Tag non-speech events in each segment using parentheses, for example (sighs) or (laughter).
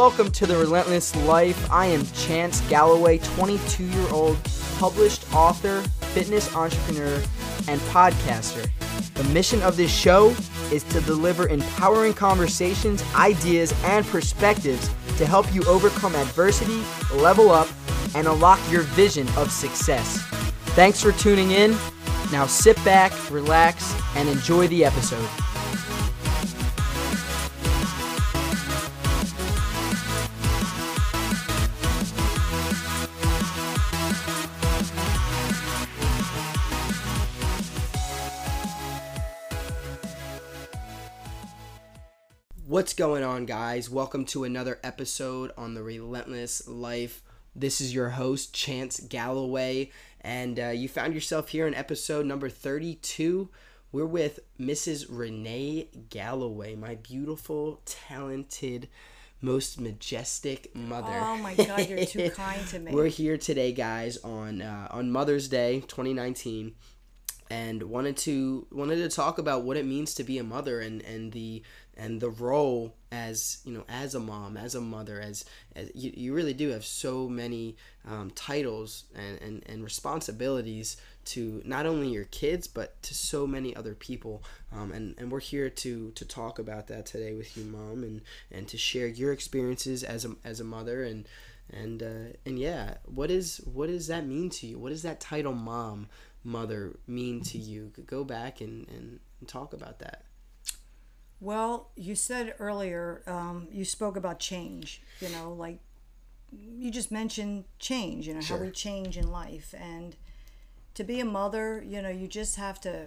welcome to The Relentless Life. I am Chance Galloway, 22 year old published author, fitness entrepreneur, and podcaster. The mission of this show is to deliver empowering conversations, ideas, and perspectives to help you overcome adversity, level up, and unlock your vision of success. Thanks for tuning in. Now sit back, relax, and enjoy the episode. What's going on, guys? Welcome to another episode on the Relentless Life. This is your host, Chance Galloway, and uh, you found yourself here in episode number 32. We're with Mrs. Renee Galloway, my beautiful, talented, most majestic mother. Oh my God, you're too (laughs) kind to me. We're here today, guys, on uh, on Mother's Day, 2019, and wanted to wanted to talk about what it means to be a mother and and the and the role as you know as a mom as a mother as, as you, you really do have so many um, titles and, and, and responsibilities to not only your kids but to so many other people. Um, and, and we're here to to talk about that today with you mom and and to share your experiences as a, as a mother. And and uh, and yeah what is what does that mean to you? What does that title mom mother mean to you go back and, and, and talk about that Well, you said earlier, um, you spoke about change, you know, like you just mentioned change, you know, how we change in life. And to be a mother, you know, you just have to,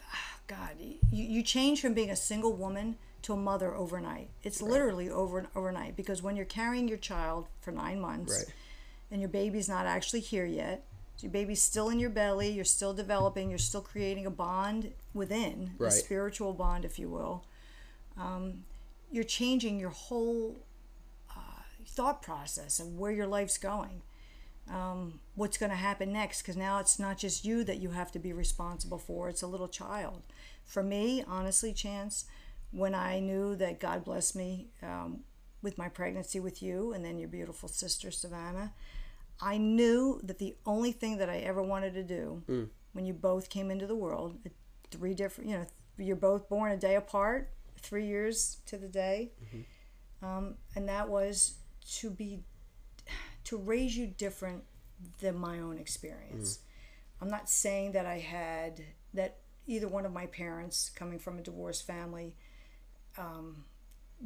(sighs) God, you, you change from being a single woman to a mother overnight. It's literally over overnight because when you're carrying your child for nine months Right. and your baby's not actually here yet, so your baby's still in your belly, you're still developing, you're still creating a bond within, a spiritual bond, if you will. Um, you're changing your whole uh, thought process of where your life's going. Um, what's going to happen next? Because now it's not just you that you have to be responsible for, it's a little child. For me, honestly, Chance, when I knew that God blessed me um, with my pregnancy with you and then your beautiful sister, Savannah, I knew that the only thing that I ever wanted to do when you both came into the world, three different, you know, you're both born a day apart, three years to the day, um, and that was to be, to raise you different than my own experience. I'm not saying that I had that either one of my parents, coming from a divorced family, um,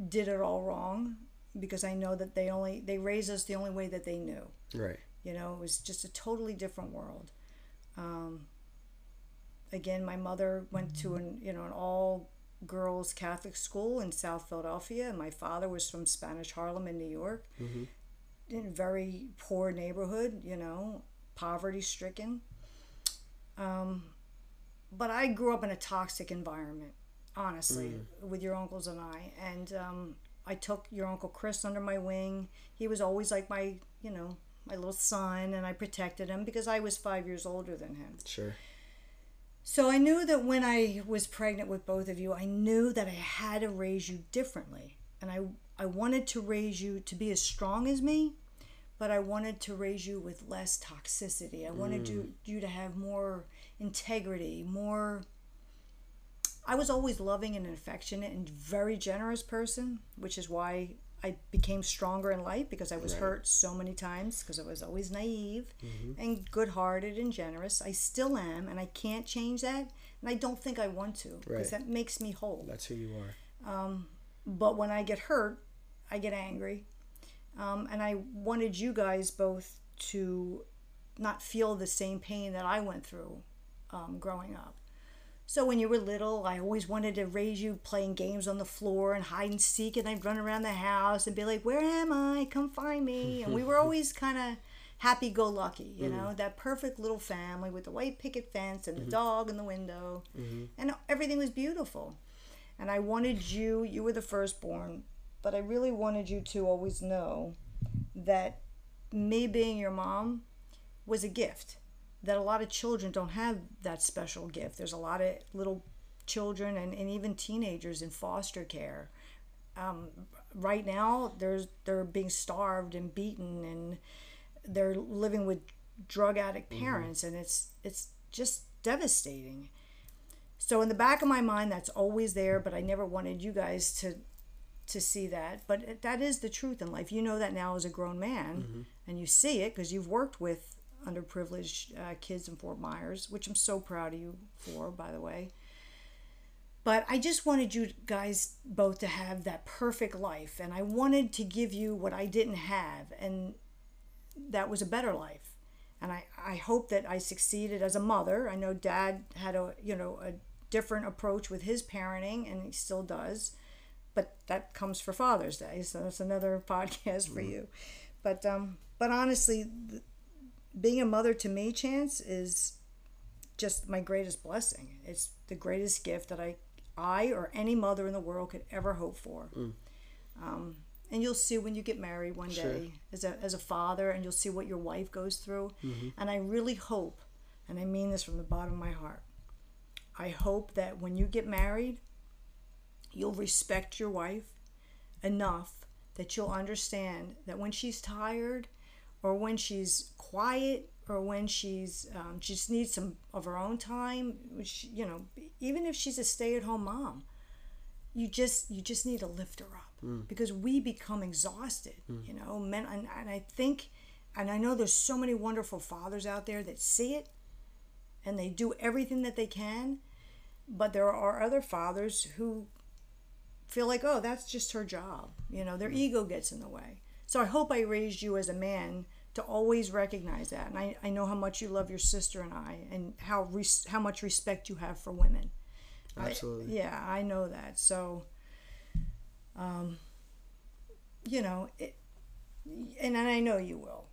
did it all wrong because I know that they only they raised us the only way that they knew. Right You know, it was just a totally different world. Um, again, my mother went to an you know an all girls Catholic school in South Philadelphia, and my father was from Spanish Harlem in New York, in a very poor neighborhood. You know, poverty stricken. Um, but I grew up in a toxic environment, honestly, with your uncles and I, and um, I took your uncle Chris under my wing. He was always like my, you know, my little son, and I protected him because I was five years older than him. sure So I knew that when I was pregnant with both of you, I knew that I had to raise you differently. And I, I wanted to raise you to be as strong as me, but I wanted to raise you with less toxicity. I wanted you, mm. you to have more integrity, more. I was always loving and affectionate and very generous person, which is why I became stronger in life because I was hurt so many times because I was always naive and good-hearted and generous. I still am, and I can't change that, and I don't think I want to because Right. that makes me whole. that's who you are But when I get hurt, I get angry. Um, and I wanted you guys both to not feel the same pain that I went through um, growing up. So when you were little, I always wanted to raise you playing games on the floor and hide and seek, and I'd run around the house and be like, "Where am I? Come find me!" And we were (laughs) always kind of happy-go-lucky, you mm. know, that perfect little family with the white picket fence and the mm-hmm. dog in the window, mm-hmm. and everything was beautiful. And I wanted you, you were the firstborn, but I really wanted you to always know that me being your mom was a gift. That a lot of children don't have that special gift. There's a lot of little children and, and even teenagers in foster care Um, right now, there's they're being starved and beaten, and they're living with drug addict parents, and it's it's just devastating. So in the back of my mind, that's always there, but I never wanted you guys to to see that. But that is the truth in life. You know that now as a grown man, and you see it because you've worked with underprivileged uh, kids in Fort Myers, which I'm so proud of you for, by the way. But I just wanted you guys both to have that perfect life, and I wanted to give you what I didn't have, and that was a better life. And I, I hope that I succeeded as a mother. I know Dad had a you know a different approach with his parenting, and he still does. But that comes for Father's Day, so that's another (laughs) podcast for you. But um, but honestly, being a mother to me, Chance, is just my greatest blessing. It's the greatest gift that I, I or any mother in the world could ever hope for. Um, and you'll see when you get married one Sure. day as a, as a father, and you'll see what your wife goes through. And I really hope, and I mean this from the bottom of my heart, I hope that when you get married, you'll respect your wife enough that you'll understand that when she's tired or when she's quiet or when she's um, she just needs some of her own time which you know even if she's a stay-at-home mom you just you just need to lift her up mm. because we become exhausted mm. you know men and, and i think and i know there's so many wonderful fathers out there that see it and they do everything that they can but there are other fathers who feel like oh that's just her job. You know their mm. ego gets in the way so i hope i raised you as a man to always recognize that. And i, I know how much you love your sister and i and how res- how much respect you have for women. I- Absolutely. yeah i know that. So um you know it, and, and i know you will.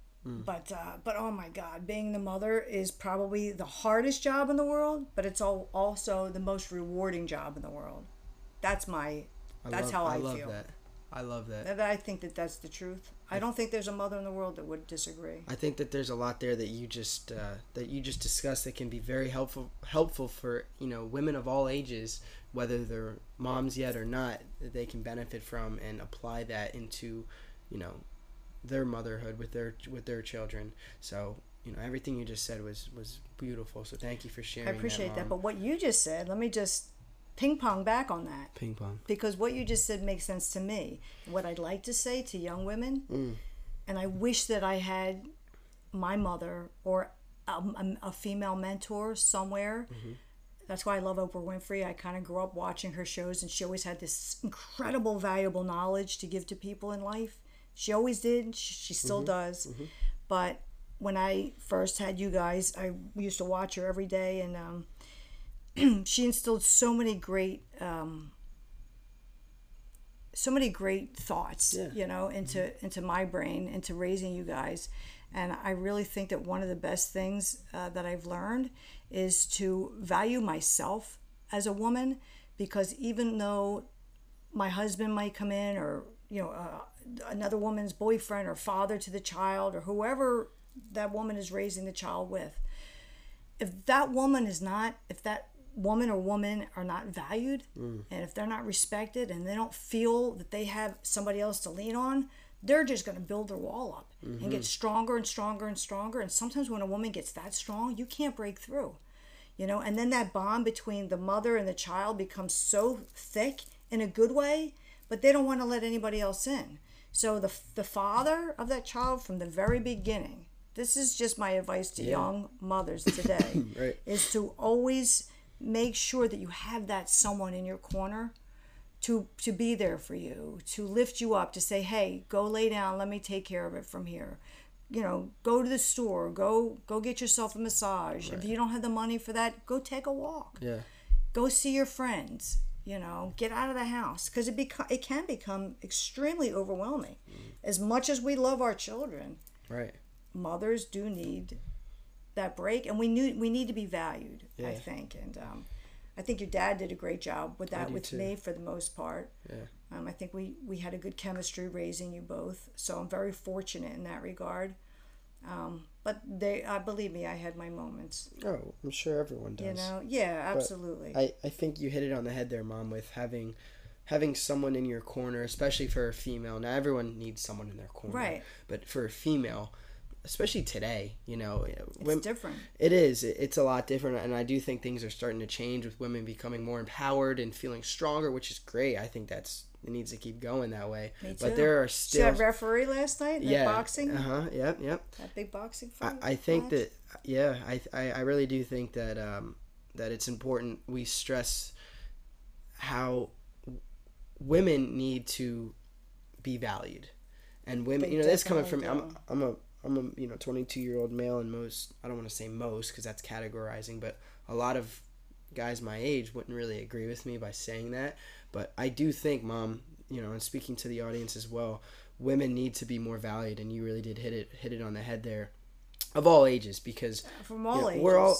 But uh, but oh my god being the mother is probably the hardest job in the world but it's all, also the most rewarding job in the world. That's my I that's love, how i, love feel. that. I love that. and I think that that's the truth. I don't think there's a mother in the world that would disagree. I think that there's a lot there that you just uh, that you just discussed that can be very helpful helpful for you know women of all ages, whether they're moms yet or not, that they can benefit from and apply that into, you know, their motherhood with their with their children. So you know everything you just said was was beautiful. So thank you for sharing. I appreciate that. Mom. But what you just said, let me just ping pong back on that ping pong. because what you just said makes sense to me. What I'd like to say to young women, Mm. and I wish that I had my mother or a, a, female mentor somewhere. Mm-hmm. That's why I love Oprah Winfrey. I kind of grew up watching her shows, and she always had this incredible, valuable knowledge to give to people in life. She always did. She, she still Mm-hmm. does. But when I first had you guys, I used to watch her every day, and um, (clears throat) she instilled so many great, um, so many great thoughts, Yeah. you know, into into my brain, into raising you guys. And I really think that one of the best things uh, that I've learned is to value myself as a woman, because even though my husband might come in, or you know, uh, another woman's boyfriend or father to the child, or whoever that woman is raising the child with, if that woman is not, if that woman or woman are not valued, mm. and if they're not respected, and they don't feel that they have somebody else to lean on, they're just going to build their wall up and get mm-hmm. stronger and stronger and stronger. And sometimes when a woman gets that strong, you can't break through, you know. And then that bond between the mother and the child becomes so thick in a good way, but they don't want to let anybody else in. So the the father of that child from the very beginning. This is just my advice to young mothers (laughs) today Right. is to always make sure that you have that someone in your corner to to be there for you, to lift you up, to say, "Hey, go lay down, let me take care of it from here." You know, go to the store, go go get yourself a massage. If you don't have the money for that, go take a walk. Yeah. Go see your friends, you know, get out of the house because it beco- it can become extremely overwhelming. Mm. As much as we love our children, Right. mothers do need that break and we knew we need to be valued i think and um, i think your dad did a great job with that with too. me for the most part Yeah. um, i think we we had a good chemistry raising you both so i'm very fortunate in that regard um, but they uh, believe me i had my moments Oh, I'm sure everyone does. you know yeah absolutely I, I think you hit it on the head there, Mom, with having having someone in your corner, especially for a female. Now everyone needs someone in their corner, Right. But for a female, especially today, you know, It's women, different. it is. It's a lot different, and I do think things are starting to change with women becoming more empowered and feeling stronger, which is great. I think that's it needs to keep going that way. Me But there are still that referee last night? Yeah, boxing? Uh huh. Yep. Yep. That big boxing I, fight? I think match? that yeah, I, I I really do think that um that it's important we stress how women need to be valued, and women. You know, this coming from I'm I'm a I'm a you know 22 year old male, and most I don't want to say most because that's categorizing, but a lot of guys my age wouldn't really agree with me by saying that. But I do think, mom, you know, and speaking to the audience as well, women need to be more valued, and you really did hit it hit it on the head there, of all ages, because From you all know, ages. we're all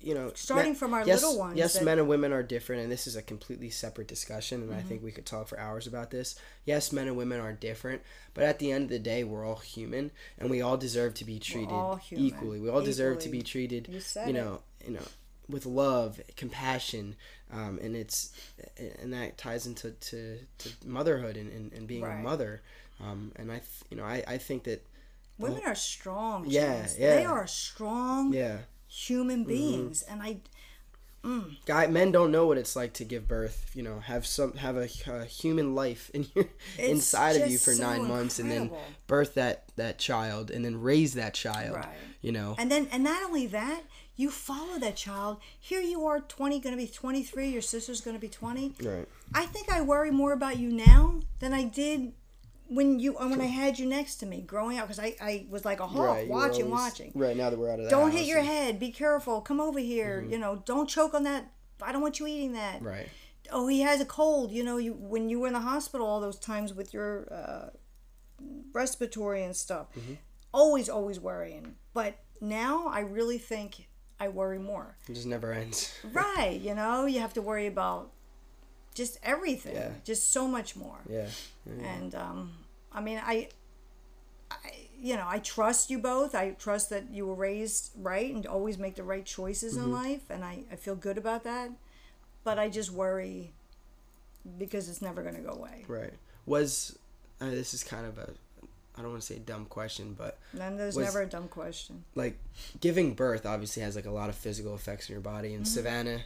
you know Starting men- from our yes, little ones Yes, that- men and women are different, and this is a completely separate discussion, and I Mm-hmm. think we could talk for hours about this. Yes, men and women are different, but at the end of the day, we're all human, and we all deserve to be treated equally. We all deserve to be treated, You you it. know, you know, with love, compassion, um, and it's and that ties into to, to motherhood and, and, and being a mother. Um, and I, you know, I, I think that Women are strong. Yeah, yeah. They are strong yeah, human mm-hmm. beings. And I, mm. guy men don't know what it's like to give birth you know have some have a, a human life in (laughs) your inside of you for so nine months and then birth that that child and then raise that child Right. you know and then, and not only that, you follow that child. Here you are, 20, going to be 23. Your sister's going to be 20. right I think I worry more about you now than I did when you uh, when I had you next to me growing up because I, I was like a hawk right watching always- watching. right now that we're out of the don't hit your and- head be careful come over here mm-hmm. you know don't choke on that I don't want you eating that. Right. Oh he has a cold you know you when you were in the hospital all those times with your uh, respiratory and stuff mm-hmm. always always worrying. But now I really think I worry more. It just never ends. (laughs) Right you know you have to worry about just everything Yeah. just so much more yeah and um, I mean, I, I, you know, I trust you both. I trust that you were raised right and always make the right choices in life, and I, I feel good about that. But I just worry because it's never going to go away. right was uh, this is kind of a I don't want to say a dumb question but then there's Was- never a dumb question. like giving birth obviously has like a lot of physical effects on your body and savannah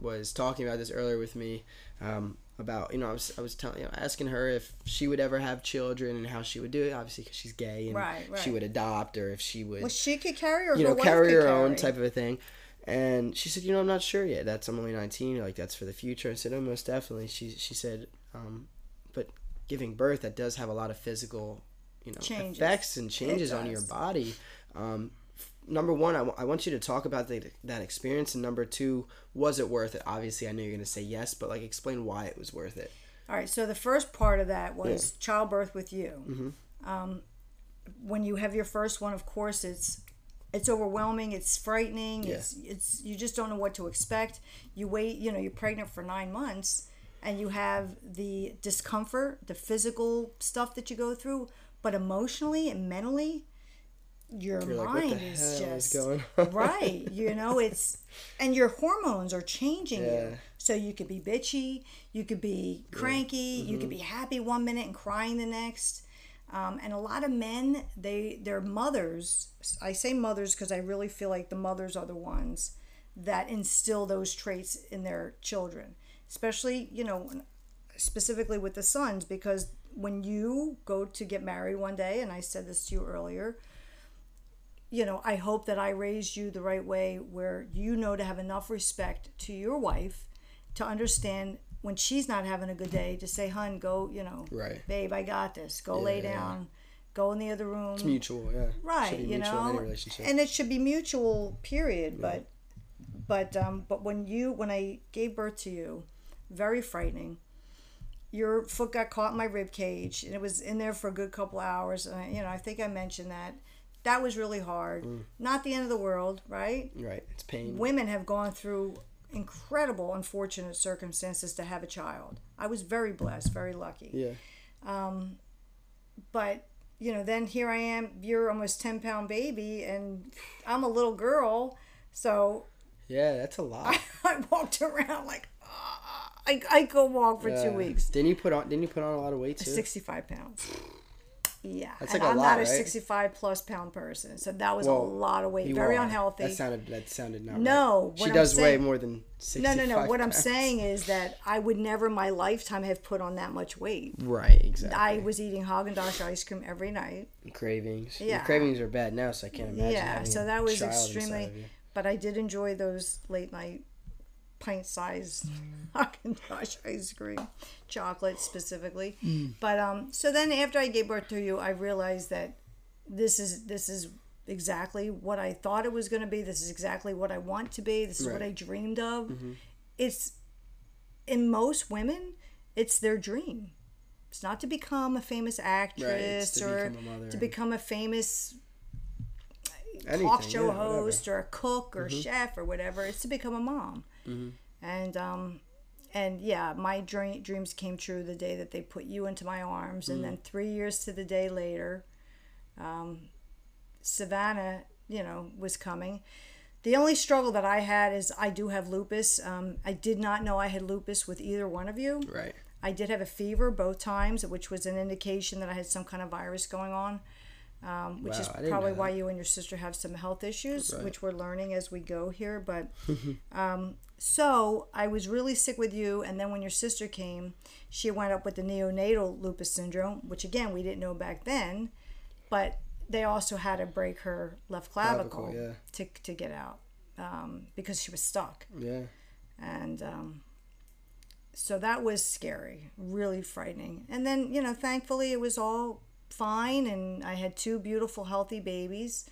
was talking about this earlier with me um, about you know I was I was telling you know, asking her if she would ever have children and how she would do it obviously because she's gay and Right, she would adopt or if she would Well, she could carry or you know carry her own type of a thing. And she said you know I'm not sure yet. That's I'm only 19 like that's for the future. I said oh most definitely. She she said um, but giving birth that does have a lot of physical you know Changes. effects and changes on your body. Um, number one, I, w- I want you to talk about the, that experience, and number two, was it worth it? Obviously, I know you're going to say yes, but like explain why it was worth it. All right. So the first part of that was childbirth with you. Um, when you have your first one, of course, it's it's overwhelming. It's frightening. It's it's you just don't know what to expect. You wait. You know, you're pregnant for nine months, and you have the discomfort, the physical stuff that you go through, but emotionally and mentally. Your You're like, mind the is is just going (laughs) on? right you know it's and your hormones are changing Yeah. you so you could be bitchy you could be cranky you Mm-hmm. could be happy one minute and crying the next um, and a lot of men they their mothers i say mothers because i really feel like the mothers are the ones that instill those traits in their children especially you know specifically with the sons because when you go to get married one day and i said this to you earlier you know, I hope that I raised you the right way where you know to have enough respect to your wife to understand when she's not having a good day to say, hun, go, you know, Right. babe, I got this. Go lay yeah. down, go in the other room. It's mutual, yeah. right, you know. And it should be mutual, period. But but um but when you when I gave birth to you, very frightening. Your foot got caught in my rib cage, and it was in there for a good couple hours. And I, you know, I think I mentioned that. That was really hard. Mm. Not the end of the world, right? right. It's pain. Women have gone through incredible, unfortunate circumstances to have a child. I was very blessed, very lucky. Yeah. Um, But you know, then here I am. You're almost ten pound baby, and I'm a little girl. So Yeah, that's a lot. (laughs) I walked around like, ah, I, I go walk for Yeah. two weeks. Didn't you put on? Didn't you put on a lot of weight too? 65 pounds. Yeah. That's and like I'm lot, not a right? 65 plus pound person. So that was a lot of weight. Very are. unhealthy. That sounded. That sounded not. No, right. she I'm does weigh more than no, sixty-five. no, no. No. What I'm saying is that I would never in my lifetime have put on that much weight. Right. Exactly. I was eating Haagen Dazs ice cream every night. cravings. Your Yeah. cravings are bad now, so I can't imagine. yeah, so that was extremely. But I did enjoy those late night pint sized Dazs ice cream, chocolate specifically. Mm. But um, so then after I gave birth to you, I realized that this is this is exactly what I thought it was going to be. This is exactly what I want to be. This is what I dreamed of. Mm-hmm. It's in most women, it's their dream. It's not to become a famous actress to or become to become a famous Anything, talk show yeah, whatever. Mm-hmm. host or a cook or chef or whatever. It's to become a mom. And um, and yeah, my dream, dreams came true the day that they put you into my arms, and Mm. then three years to the day later, um, Savannah, you know, was coming. The only struggle that I had is I do have lupus. Um, I did not know I had lupus with either one of you. Right. I did have a fever both times, which was an indication that I had some kind of virus going on, um, which Wow, is probably why you and your sister have some health issues, Right. which we're learning as we go here. But (laughs) um, so I was really sick with you, and then when your sister came, she went up with the neonatal lupus syndrome, which again we didn't know back then, but they also had to break her left clavicle, Clavicle, yeah. to to get out um, because she was stuck Yeah. and um, so that was scary really frightening and then you know thankfully it was all fine and i had two beautiful healthy babies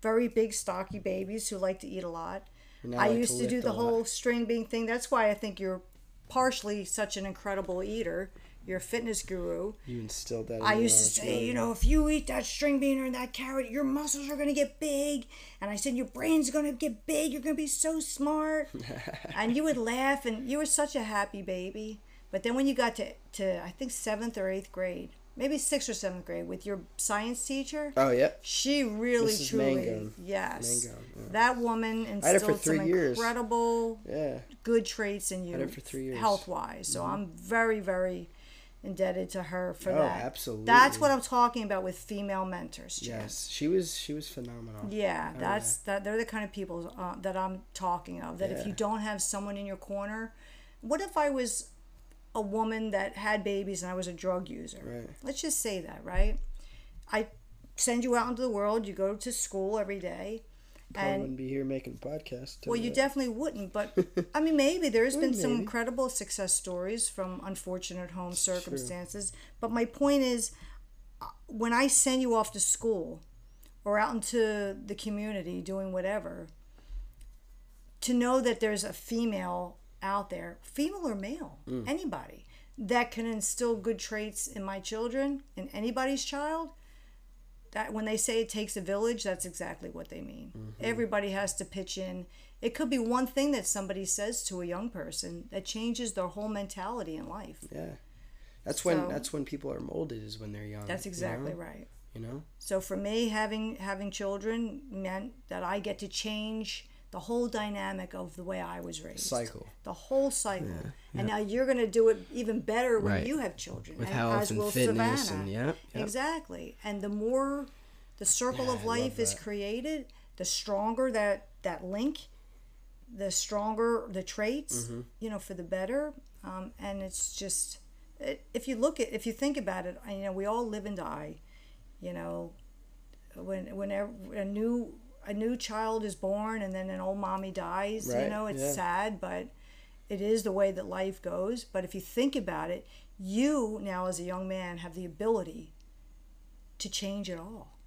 very big stocky babies who like to eat a lot I like to used to lift do the lot. whole string bean thing that's why i think you're partially such an incredible eater you're a fitness guru You instilled that. in I used to say, young. you know, if you eat that string bean or that carrot, your muscles are going to get big. And I said, your brain's going to get big. You're going to be so smart. (laughs) and you would laugh, and you were such a happy baby. But then when you got to, to I think, seventh or eighth grade, maybe sixth or seventh grade, with your science teacher, Oh yeah. she really, Mrs. truly, Mangum. yes. Mangum, yeah. That woman instilled some years. incredible Yeah. good traits in you her for three years. Mm-hmm. health wise. So I'm very, very indebted to her for Oh, that. absolutely. That's what I'm talking about with female mentors. Jen. Yes. She was. She was phenomenal. Yeah, that's that. They're the kind of people uh, that I'm talking of. That if you don't have someone in your corner, what if I was a woman that had babies and I was a drug user? Right. Let's just say that, right? I send you out into the world. You go to school every day, Probably and wouldn't be here making a podcast. well, you definitely. definitely wouldn't, but (laughs) I mean, maybe there's been some incredible success stories from unfortunate home circumstances. But my point is, uh, when I send you off to school or out into the community doing whatever, to know that there's a female out there, female or male, Mm. anybody, that can instill good traits in my children, in anybody's child, that when they say it takes a village, that's exactly what they mean. Mm-hmm. Everybody has to pitch in. It could be one thing that somebody says to a young person that changes their whole mentality in life. Yeah. That's when. So- that's when people are molded. Is when they're young. That's you exactly know? right. You know. So for me, having having children meant that I get to change the whole dynamic of the way I was raised. Cycle. The whole cycle. And now you're going to do it even better when Right. you have children. With and health as and will fitness Savannah. and yep. yep. Exactly. And the more the circle Yeah, of life is created, the stronger that that link, the stronger the traits, Mm-hmm. you know, for the better. Um, and it's just, it, if you look at, if you think about it, you know, we all live and die. You know, when whenever a new a new child is born and then an old mommy dies, you know, it's yeah. sad, but it is the way that life goes. But if you think about it, you now as a young man have the ability to change it all,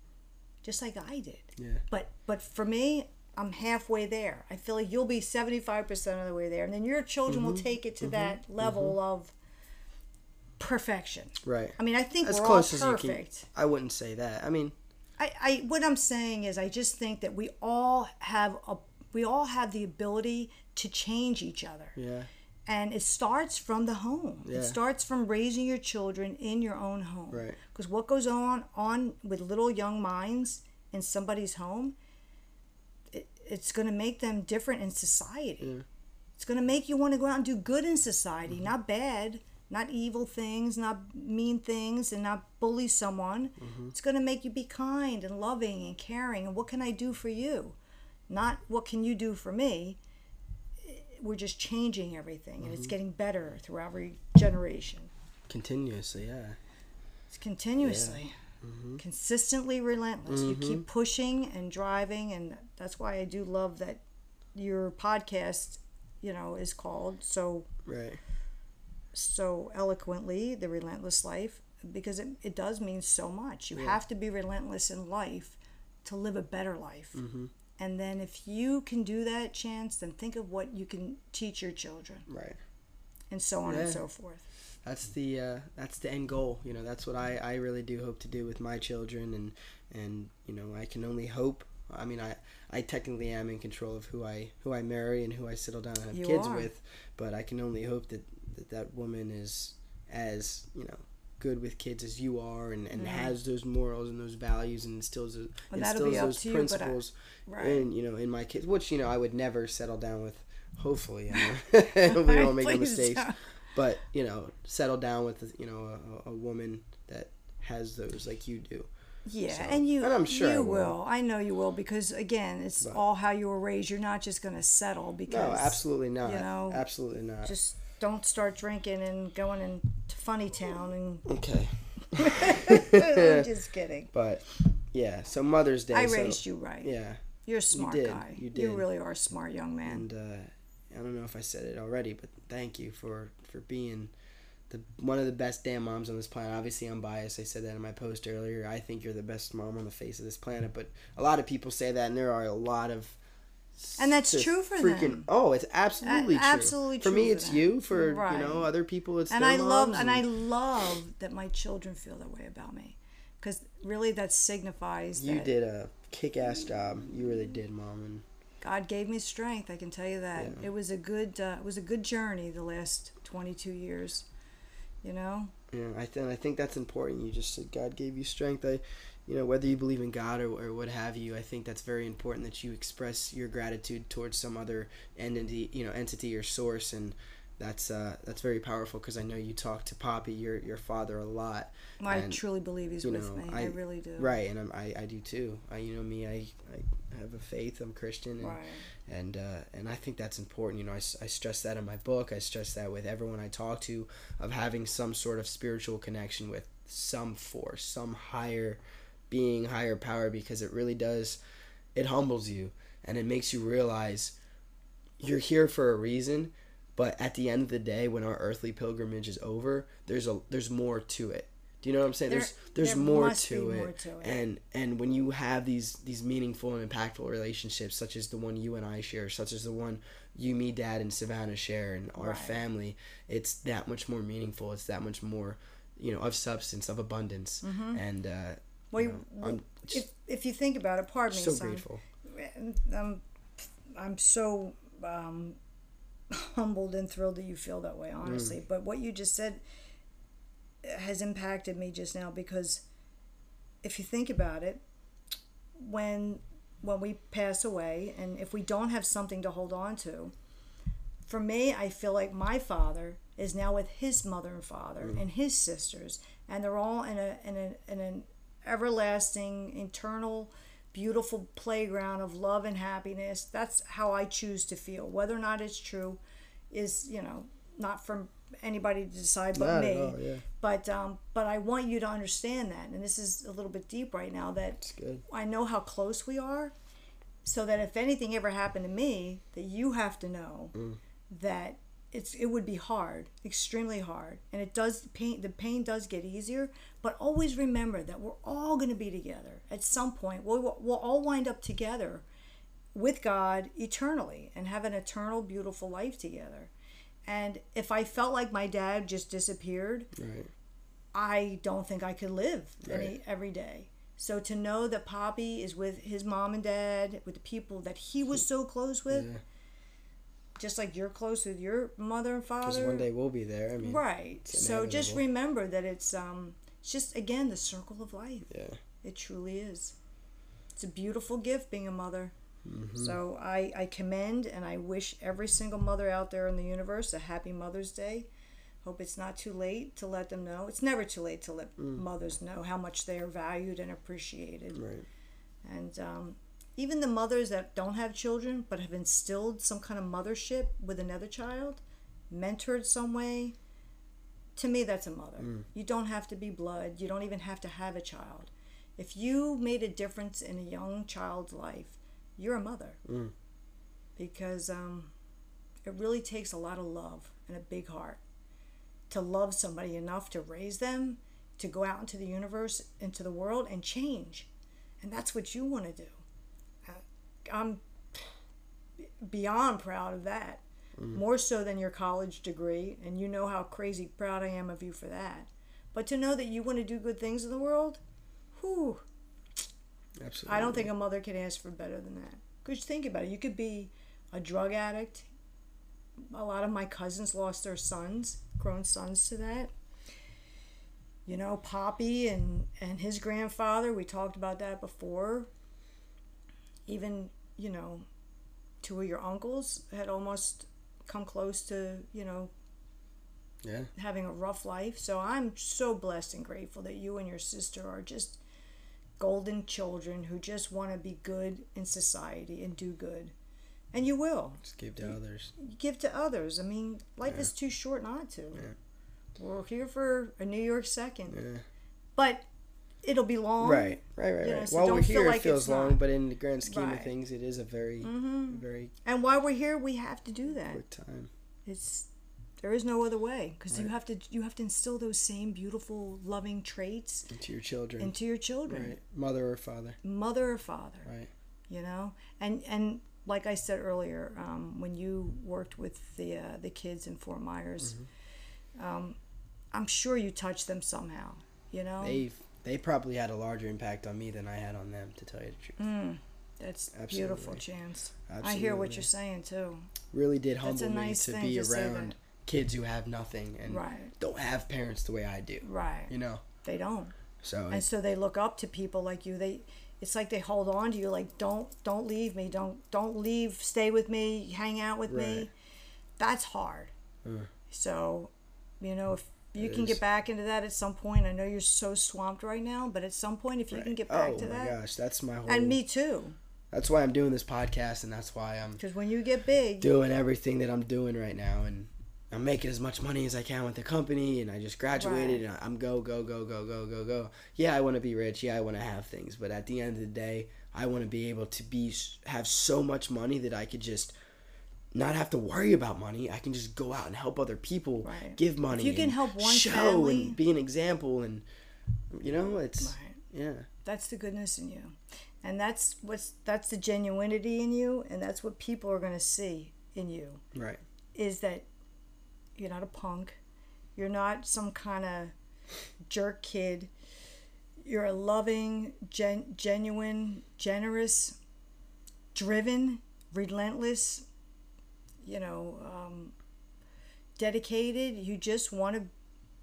just like I did. Yeah. But but for me, I'm halfway there. I feel like you'll be 75% of the way there, and then your children will Mm-hmm. take it to that level of perfection. Right. I mean, I think as close as you can. I wouldn't say that. I mean, I, I what I'm saying is I just think that we all have a we all have the ability to change each other. yeah. And it starts from the home. Yeah. It starts from raising your children in your own home. Right. Because what goes on on with little young minds in somebody's home, it, it's going to make them different in society. It's going to make you want to go out and do good in society, mm-hmm. not bad, not evil things, not mean things, and not bully someone. Mm-hmm. It's going to make you be kind and loving and caring. And what can I do for you? Not what can you do for me? We're just changing everything, and it's mm-hmm. getting better through every generation. Continuously, yeah. It's continuously, mm-hmm. consistently relentless. You keep pushing and driving, and that's why I do love that your podcast, you know, is called so Right. So eloquently the relentless life because it, it does mean so much. You have to be relentless in life to live a better life. Mm-hmm. And then if you can do that, chance, then think of what you can teach your children, Right. and so on Yeah. and so forth. That's the uh, that's the end goal. You know, that's what I, I really do hope to do with my children, and and you know, I can only hope. I mean, I I technically am in control of who I who I marry and who I settle down and have You kids are. with, but I can only hope that that, that woman is as you know good with kids as you are and, and has those morals and those values and instills those, Well, instills those you, but I- principles Right. in you know in my kids which you know I would never settle down with hopefully I know. (laughs) (laughs) we don't make no mistakes don't. but you know settle down with you know a, a woman that has those like you do Yeah, So- and you and I'm sure you I will. will. I know you will because again, it's all how you were raised. You're not just going to settle because no absolutely not you know, absolutely not just don't start drinking and going into funny town and okay (laughs) I'm just kidding. but yeah so mother's day I so, raised you right. yeah You're a smart did, guy. you did. You really are a smart young man. and uh, I don't know if I said it already, but thank you for for being the one of the best damn moms on this planet. Obviously, I'm biased. I said that in my post earlier. I think you're the best mom on the face of this planet, but a lot of people say that, and there are a lot of And that's true for freaking, them. Oh, it's absolutely A- true. absolutely true. For me, for it's them. you. For Right. you know other people, it's and I love moms and I love that my children feel that way about me because really that signifies You that did a kick-ass job. You really did, mom, and God gave me strength. I can tell you that Yeah. it was a good uh, it was a good journey the last 22 years. You know, Yeah, I think I think that's important. You just said God gave you strength. I, you know, whether you believe in God or, or what have you, I think that's very important that you express your gratitude towards some other entity, you know, entity or source, and that's uh, that's very powerful because I know you talk to Poppy, your your father, a lot. I And, truly believe He's you with me. I, I- really do. Right, and I'm, I I do too. I, you know me, I, I have a faith. I'm Christian, and Right. and uh, and I think that's important. You know, I, I stress that in my book. I stress that with everyone I talk to of having some sort of spiritual connection with some force, some higher being, higher power, because it really does. It humbles you and it makes you realize you're here for a reason. But at the end of the day, when our earthly pilgrimage is over, there's a there's more to it. Do you know what I'm saying? There- there's there's there more to, it. more to it. And and when you have these these meaningful and impactful relationships, such as the one you and I share, such as the one you, me, Dad, and Savannah share, and our Right. family, it's that much more meaningful. It's that much more, you know, of substance, of abundance, and uh, Mm-hmm. Well, you know, I'm If if you think about it, pardon me, so son. grateful. I'm I'm so um, (laughs) humbled and thrilled that you feel that way, honestly. Mm. But what you just said has impacted me just now because if you think about it, when when we pass away and if we don't have something to hold on to, for me, I feel like my father is now with his mother and father and his sisters, and they're all in a in a in an everlasting, eternal, beautiful playground of love and happiness. That's how I choose to feel. Whether or not it's true, is you know not from anybody to decide but Not me. all, yeah. But um, but I want you to understand that, and this is a little bit deep right now. That good. I know how close we are, so that if anything ever happened to me, that you have to know Mm. that it's it would be hard, extremely hard, and it does pain. The pain does get easier, but always remember that we're all going to be together at some point. We'll we'll all wind up together with God eternally and have an eternal, beautiful life together. And if I felt like my dad just disappeared, Right. I don't think I could live any, every day. So to know that Poppy is with his mom and dad, with the people that he was so close with, Yeah. Just like you're close with your mother and father. Because one day we'll be there. I mean, right? So just remember that it's um, it's just again the circle of life. Yeah. It truly is. It's a beautiful gift being a mother. So I, I commend and I wish every single mother out there in the universe a happy Mother's Day. Hope it's not too late to let them know. It's never too late to let mothers know how much they are valued and appreciated. Right. And um, even the mothers that don't have children but have instilled some kind of mothership with another child, mentored some way, to me, that's a mother. You don't have to be blood, you don't even have to have a child. If you made a difference in a young child's life, you're a mother. Because um, it really takes a lot of love and a big heart to love somebody enough to raise them, to go out into the universe, into the world, and change. And that's what you want to do. I'm beyond proud of that. Mm. More so than your college degree, and you know how crazy proud I am of you for that. But to know that you want to do good things in the world, whew, Absolutely. I don't think a mother can ask for better than that. Because think about it, you could be a drug addict. A lot of my cousins lost their sons, grown sons, to that. You know, Poppy and and his grandfather. We talked about that before. Even you know, two of your uncles had almost come close to you know Yeah. having a rough life. So I'm so blessed and grateful that you and your sister are just golden children who just want to be good in society and do good. And you will. Just give to others. Give to others. I mean, life is too short not to. We're here for a New York second. Yeah. But it'll be long. Right, right, right, You know, right. so While we're here, like it feels long, not. but in the grand scheme Right. of things, it is a very, Mm-hmm. very And while we're here, we have to do that. quick time. It's there is no other way because you have to you have to instill those same beautiful, loving traits Into your children. into your children. right. Mother or father. mother or father Right. you know and and like i said earlier um, when you worked with the uh, the kids in fort myers um, i'm sure you touched them somehow you know They they probably had a larger impact on me than I had on them, to tell you the truth. that's Absolutely. beautiful chance i hear what you're saying too Really did humble nice me to be to around kids who have nothing and Right. don't have parents the way I do. right You know. they don't So and so they look up to people like you they it's like they hold on to you like don't don't leave me don't don't leave stay with me hang out with me that's hard Mm. so you know if you It can get back into that at some point i know you're so swamped right now but at some point if you can get back to that. oh to my that gosh, that's my whole. and me too That's why I'm doing this podcast, and that's why I'm because when you get big doing everything that I'm doing right now, and I'm making as much money as I can with the company, and I just graduated, Right. and I'm go go go go go go go. Yeah, I want to be rich. Yeah, I want to have things, but at the end of the day, I want to be able to be have so much money that I could just not have to worry about money. I can just go out and help other people, Right. give money. you can help one show family- and be an example, and you know, it's Right. yeah, that's the goodness in you and that's what's that's the genuinity in you and that's what people are going to see in you right, is that you're not a punk. You're not some kind of jerk kid. You're a loving, gen- genuine, generous, driven, relentless, you know, um, dedicated. You just want to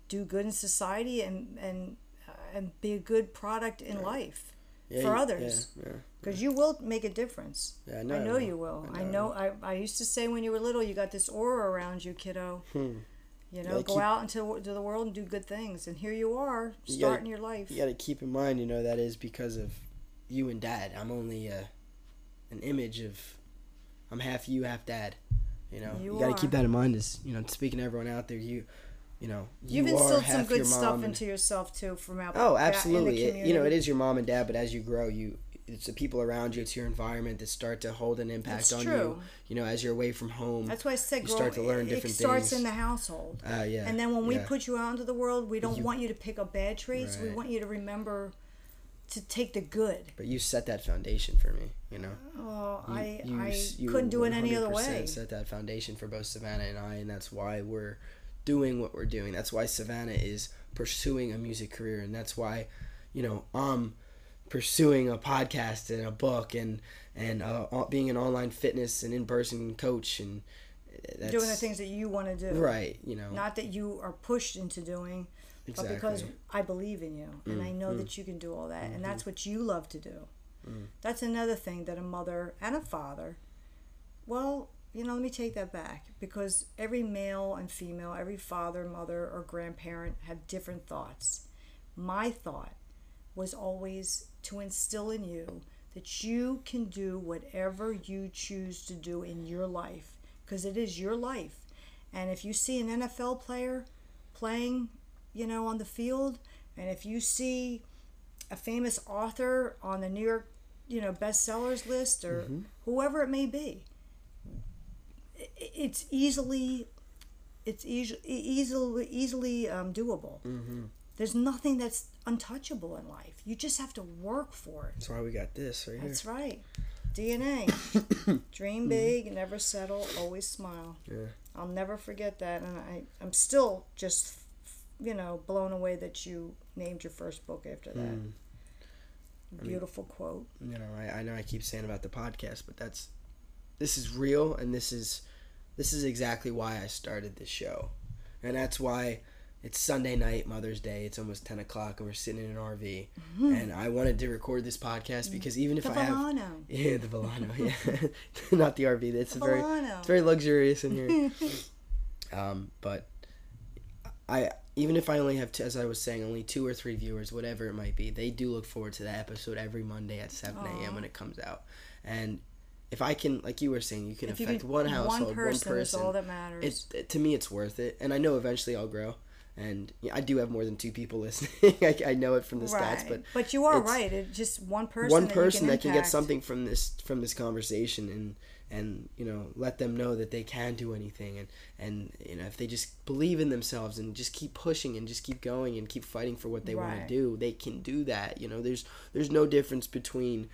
do good in society and and uh, and be a good product in life yeah, for you- others yeah, yeah. because you will make a difference. Yeah, I know I know, you will. I I know know. I, I used to say when you were little, you got this aura around you, kiddo. You know, go keep- out into to the world and do good things. And here you are, You starting gotta- your life. You got to keep in mind, you know, that is because of you and dad. I'm only uh, an image of. I'm half you, half dad. You know, You you, got to keep that in mind. Is you know, speaking to everyone out there, you, you know, you You've are instilled some good stuff and- into yourself too from out Oh, back in the absolutely. It- you know, it is your mom and dad, but as you grow, you it's the people around you, it's your environment that start to hold an impact That's on true. you. You know, as you're away from home. That's why I said you grow, start to learn it- different It starts things. in the household. uh, yeah. And then when we yeah. put you out into the world, we don't You- want you to pick up bad traits. We want you to remember to take the good. but you set that foundation for me. You know. Oh, You- I you I you couldn't do it any other 100% way. Set that foundation for both Savannah and I, and that's why we're doing what we're doing. That's why Savannah is pursuing a music career, and that's why, you know, I'm pursuing a podcast and a book and and uh, being an online fitness and in person coach and that's Doing the things that you want to do. right. You know, Not that you are pushed into doing, exactly. but because I believe in you and mm, I know Mm, that you can do all that, and that's mm-hmm. what you love to do. Mm. That's another thing that a mother and a father, well, you know, let me take that back because every male and female, every father, mother, or grandparent have different thoughts. My thought was always to instill in you that you can do whatever you choose to do in your life because it is your life. And if you see an NFL player playing, you know, on the field, and if you see a famous author on the New York, you know, bestsellers list or mm-hmm. whoever it may be, it's easily it's easily easily easily um, doable. Mm-hmm. There's nothing that's untouchable in life. You just have to work for it. That's why we got this right That's right. DNA. (coughs) Dream mm-hmm. big, never settle, always smile. Yeah. I'll never forget that, and I I'm still just you know blown away that you named your first book after that. Hmm. Beautiful quote. you know I, I know i keep saying about the podcast but that's this is real and this is this is exactly why i started this show. And that's why it's sunday night mother's day it's almost 10 o'clock and we're sitting in an rv mm-hmm. and i wanted to record this podcast mm. because even if The i have The Volano. yeah the Volano (laughs) yeah. (laughs) Not the rv it's The very it's very luxurious in here. (laughs) Um but i even if i only have two, as i was saying only two or three viewers whatever it might be they do look forward to that episode every monday at 7 a.m when it comes out and if i can like you were saying you can If you affect can- one household one person, one is person all that matters. it's to me it's worth it and i know eventually i'll grow and yeah, i do have more than two people (laughs) listening I, I know it from the stats right. but you are right. It's just one person. one person you can that can get something from this from this conversation and and you know let them know that they can do anything and and you know if they just believe in themselves and just keep pushing and just keep going and keep fighting for what they want to do they can do that you know. There's there's no difference between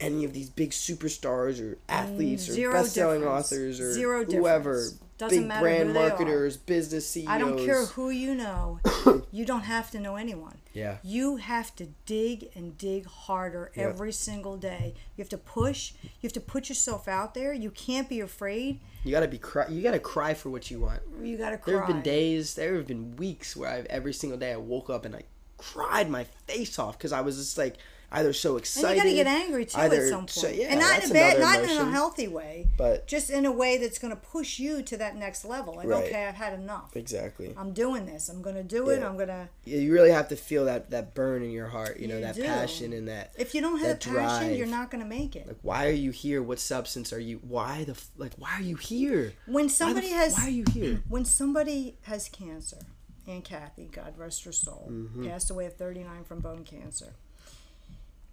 any of these big superstars or athletes or Mm, zero best-selling authors or Zero whoever difference. Doesn't big matter brand who they are. marketers business CEOs I don't care who you know. (coughs) you don't have to know anyone. yeah You have to dig and dig harder Yep. every single day. You have to push. You have to put yourself out there. You can't be afraid. you gotta be cry you gotta cry for what you want You got to cry. There have been days, there have been weeks where I've every single day I woke up and I cried my face off because I was just like either so excited. and you got to get angry too either at some point, so- yeah, and not in a bad, not in a healthy way, But- just in a way that's going to push you to that next level. Like, Right. okay, I've had enough. Exactly. I'm doing this. I'm going to do it. I'm going to. Yeah, You really have to feel that that burn in your heart. You know You that do. passion and that. If you don't have that passion, drive. you're not going to make it. Like, why are you here? What substance are you? Why the like? Why are you here? When Why the somebody has Why are you here? (clears throat) when somebody has cancer, Aunt Kathy, God rest her soul, Mm-hmm. passed away at 39 from bone cancer.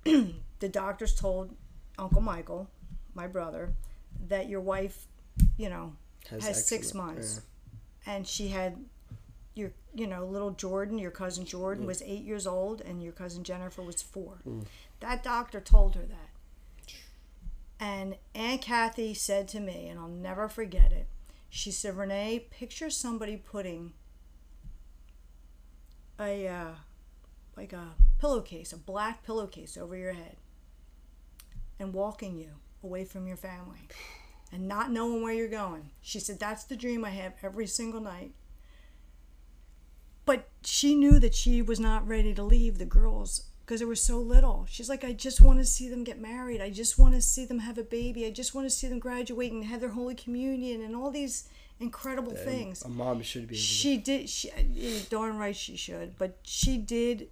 (clears throat) the doctors told Uncle Michael, my brother, that your wife, you know, has, Has six months, and she had your, you know, little Jordan, your cousin Jordan, Mm. was eight years old, and your cousin Jennifer was four. That doctor told her that. And Aunt Kathy said to me, and I'll never forget it. She said, "Renee, picture somebody putting a uh, like a pillowcase, a black pillowcase over your head, and walking you away from your family, and not knowing where you're going." She said, "That's the dream I have every single night." But she knew that she was not ready to leave the girls because they were so little. She's like, I just want to see them get married. I just want to see them have a baby. I just want to see them graduate and have their Holy Communion and all these incredible things. A mom should be. She did. She eh, darn right she should. But she did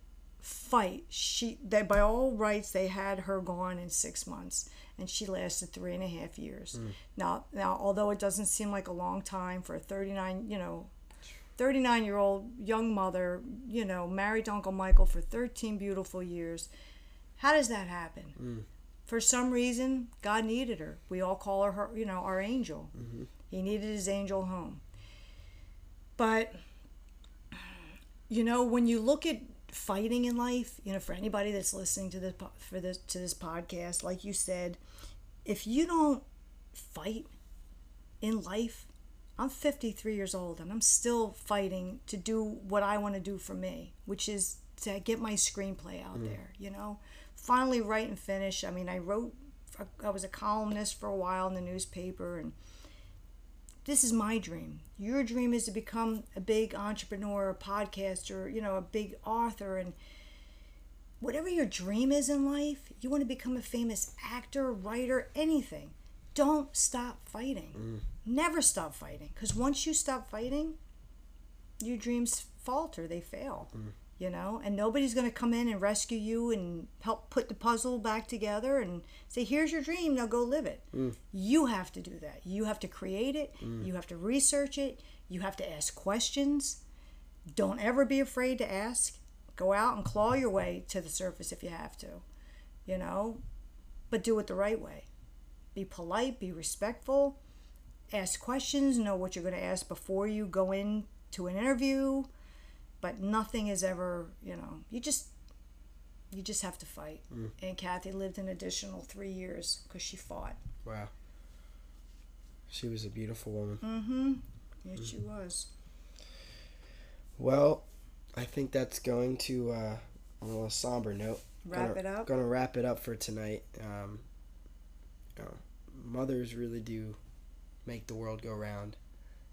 fight. She that by all rights they had her gone in six months, and she lasted three and a half years. Hmm. Now, now although it doesn't seem like a long time for a thirty nine, you know, 39 year old young mother, you know, married to Uncle Michael for 13 beautiful years. How does that happen? Hmm. For some reason, God needed her. We all call her, her you know, our angel. Mm-hmm. He needed his angel home. But, you know, when you look at fighting in life, you know, for anybody that's listening to this for this to this podcast, like you said, if you don't fight in life, I'm 53 years old and I'm still fighting to do what I want to do for me, which is to get my screenplay out mm-hmm. there, you know? Finally write and finish. I mean, I wrote, I was a columnist for a while in the newspaper and this is my dream. Your dream is to become a big entrepreneur, a podcaster, you know, a big author and whatever your dream is in life, you want to become a famous actor, writer, anything. Don't stop fighting. Mm. Never stop fighting. Because once you stop fighting, your dreams falter, they fail. Mm. You know, and nobody's going to come in and rescue you and help put the puzzle back together and say, here's your dream, now go live it. Mm. You have to do that. You have to create it, mm. you have to research it, you have to ask questions. Don't ever be afraid to ask. Go out and claw your way to the surface if you have to, you know, but do it the right way. Be polite, be respectful, ask questions, know what you're going to ask before you go in to an interview, but nothing is ever, you know, you just you just have to fight. And Kathy lived an additional 3 years cuz she fought. Wow. She was a beautiful woman. Mm Mhm. Yes, she was. Well, I think that's going to uh, on a little somber note. Wrap gonna, it up. Gonna wrap it up for tonight. Um, you know, mothers really do make the world go round,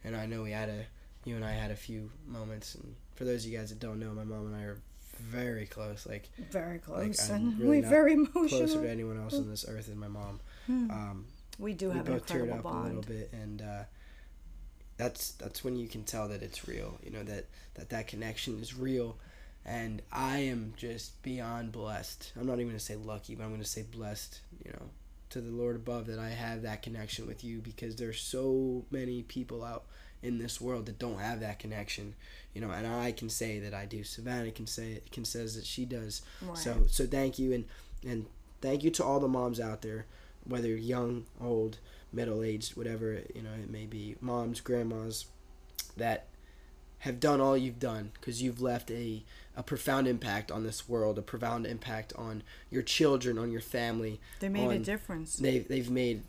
and I know we had a you and I had a few moments. And for those of you guys that don't know, my mom and I are very close. Like Very close. I'm and really we very closer to anyone else on this earth than my mom. Um, We do we have both teared up a little bit, and uh, that's that's when you can tell that it's real. You know that that that connection is real, and I am just beyond blessed. I'm not even gonna say lucky, but I'm gonna say blessed. You know, to the Lord above that I have that connection with you because there's so many people out in this world that don't have that connection. You know, and I can say that I do. Savannah can say can says that she does. Right. So so thank you and and thank you to all the moms out there, whether young, old, middle aged, whatever you know it may be, moms, grandmas, that have done all you've done because you've left a a profound impact on this world, a profound impact on your children, on your family. They made a difference They've they've made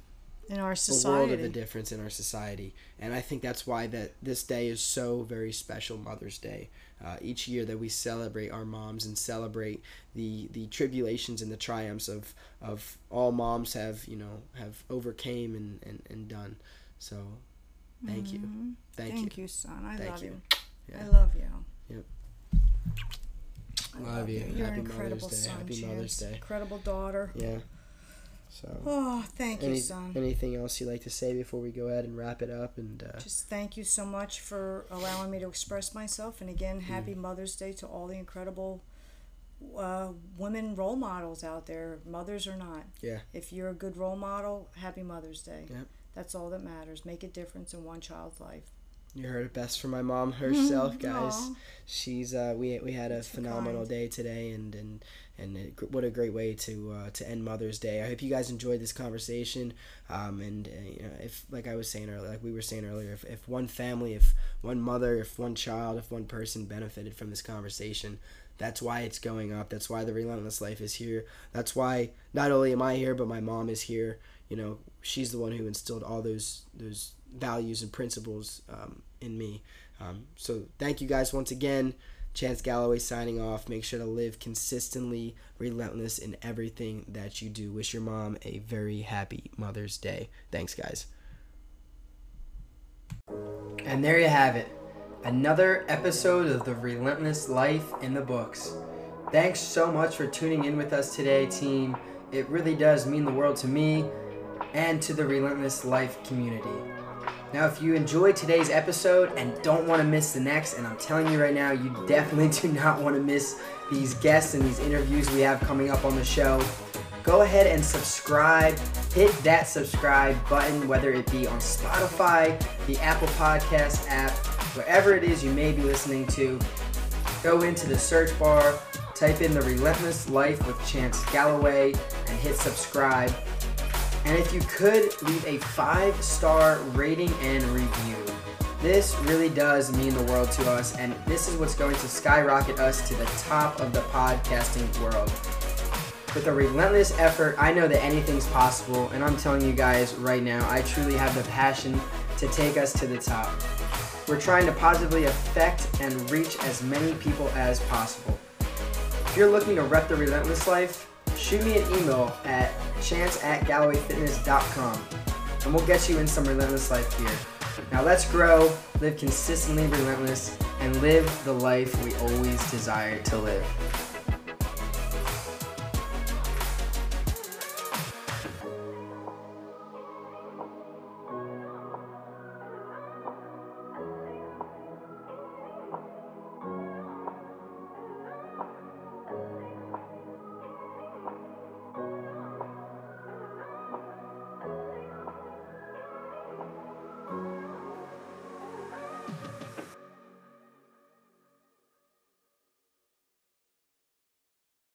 in our society. a world of a difference in our society, and I think that's why that this day is so very special, Mother's Day. Uh, each year that we celebrate our moms and celebrate the the tribulations and the triumphs of of all moms have you know have overcame and and, and done. So, thank you, thank, Mm-hmm. Thank you. you, son. I Thank love you. you. Yeah. I love you. Yep. I Love you. You're Happy an incredible Mother's Day. son, Happy. Mother's Day. Incredible daughter. Yeah. So, Oh, thank you, son. anything else you'd like to say before we go ahead and wrap it up? And uh, Just thank you so much for allowing me to express myself. And again, happy Mm. Mother's Day to all the incredible uh, women role models out there, mothers or not. Yeah. If you're a good role model, happy Mother's Day. Yep. That's all that matters. Make a difference in one child's life. You heard it best from my mom herself, Mm-hmm. guys. She's uh, we we had a phenomenal kind. day today, and and and it, what a great way to uh, to end Mother's Day. I hope you guys enjoyed this conversation. Um, and uh, you know, if like I was saying earlier, like we were saying earlier, if, if one family, if one mother, if one child, if one person benefited from this conversation, that's why it's going up. That's why the relentless life is here. That's why not only am I here, but my mom is here. You know, she's the one who instilled all those those values and principles um, in me. Um, so thank you guys once again. Chance Galloway signing off. Make sure to live consistently relentless in everything that you do. Wish your mom a very happy Mother's Day. Thanks, guys. And there you have it. Another episode of The Relentless Life in the books. Thanks so much for tuning in with us today, team. It really does mean the world to me and to the Relentless Life community. Now, if you enjoyed today's episode and don't want to miss the next, and I'm telling you right now, you definitely (laughs) do not want to miss these guests and these interviews we have coming up on the show, go ahead and subscribe. Hit that subscribe button, whether it be on Spotify, the Apple Podcast app, wherever it is you may be listening to. Go into the search bar, type in The Relentless Life with Chance Galloway, and hit subscribe. And if you could leave a five star rating and review, this really does mean the world to us, and this is what's going to skyrocket us to the top of the podcasting world. With a relentless effort, I know that anything's possible, and I'm telling you guys right now, I truly have the passion to take us to the top. We're trying to positively affect and reach as many people as possible. If you're looking to rep the relentless life, shoot me an email at chance at gallowayfitness.com and we'll get you in some relentless life gear. Now let's grow, live consistently relentless, and live the life we always desired to live.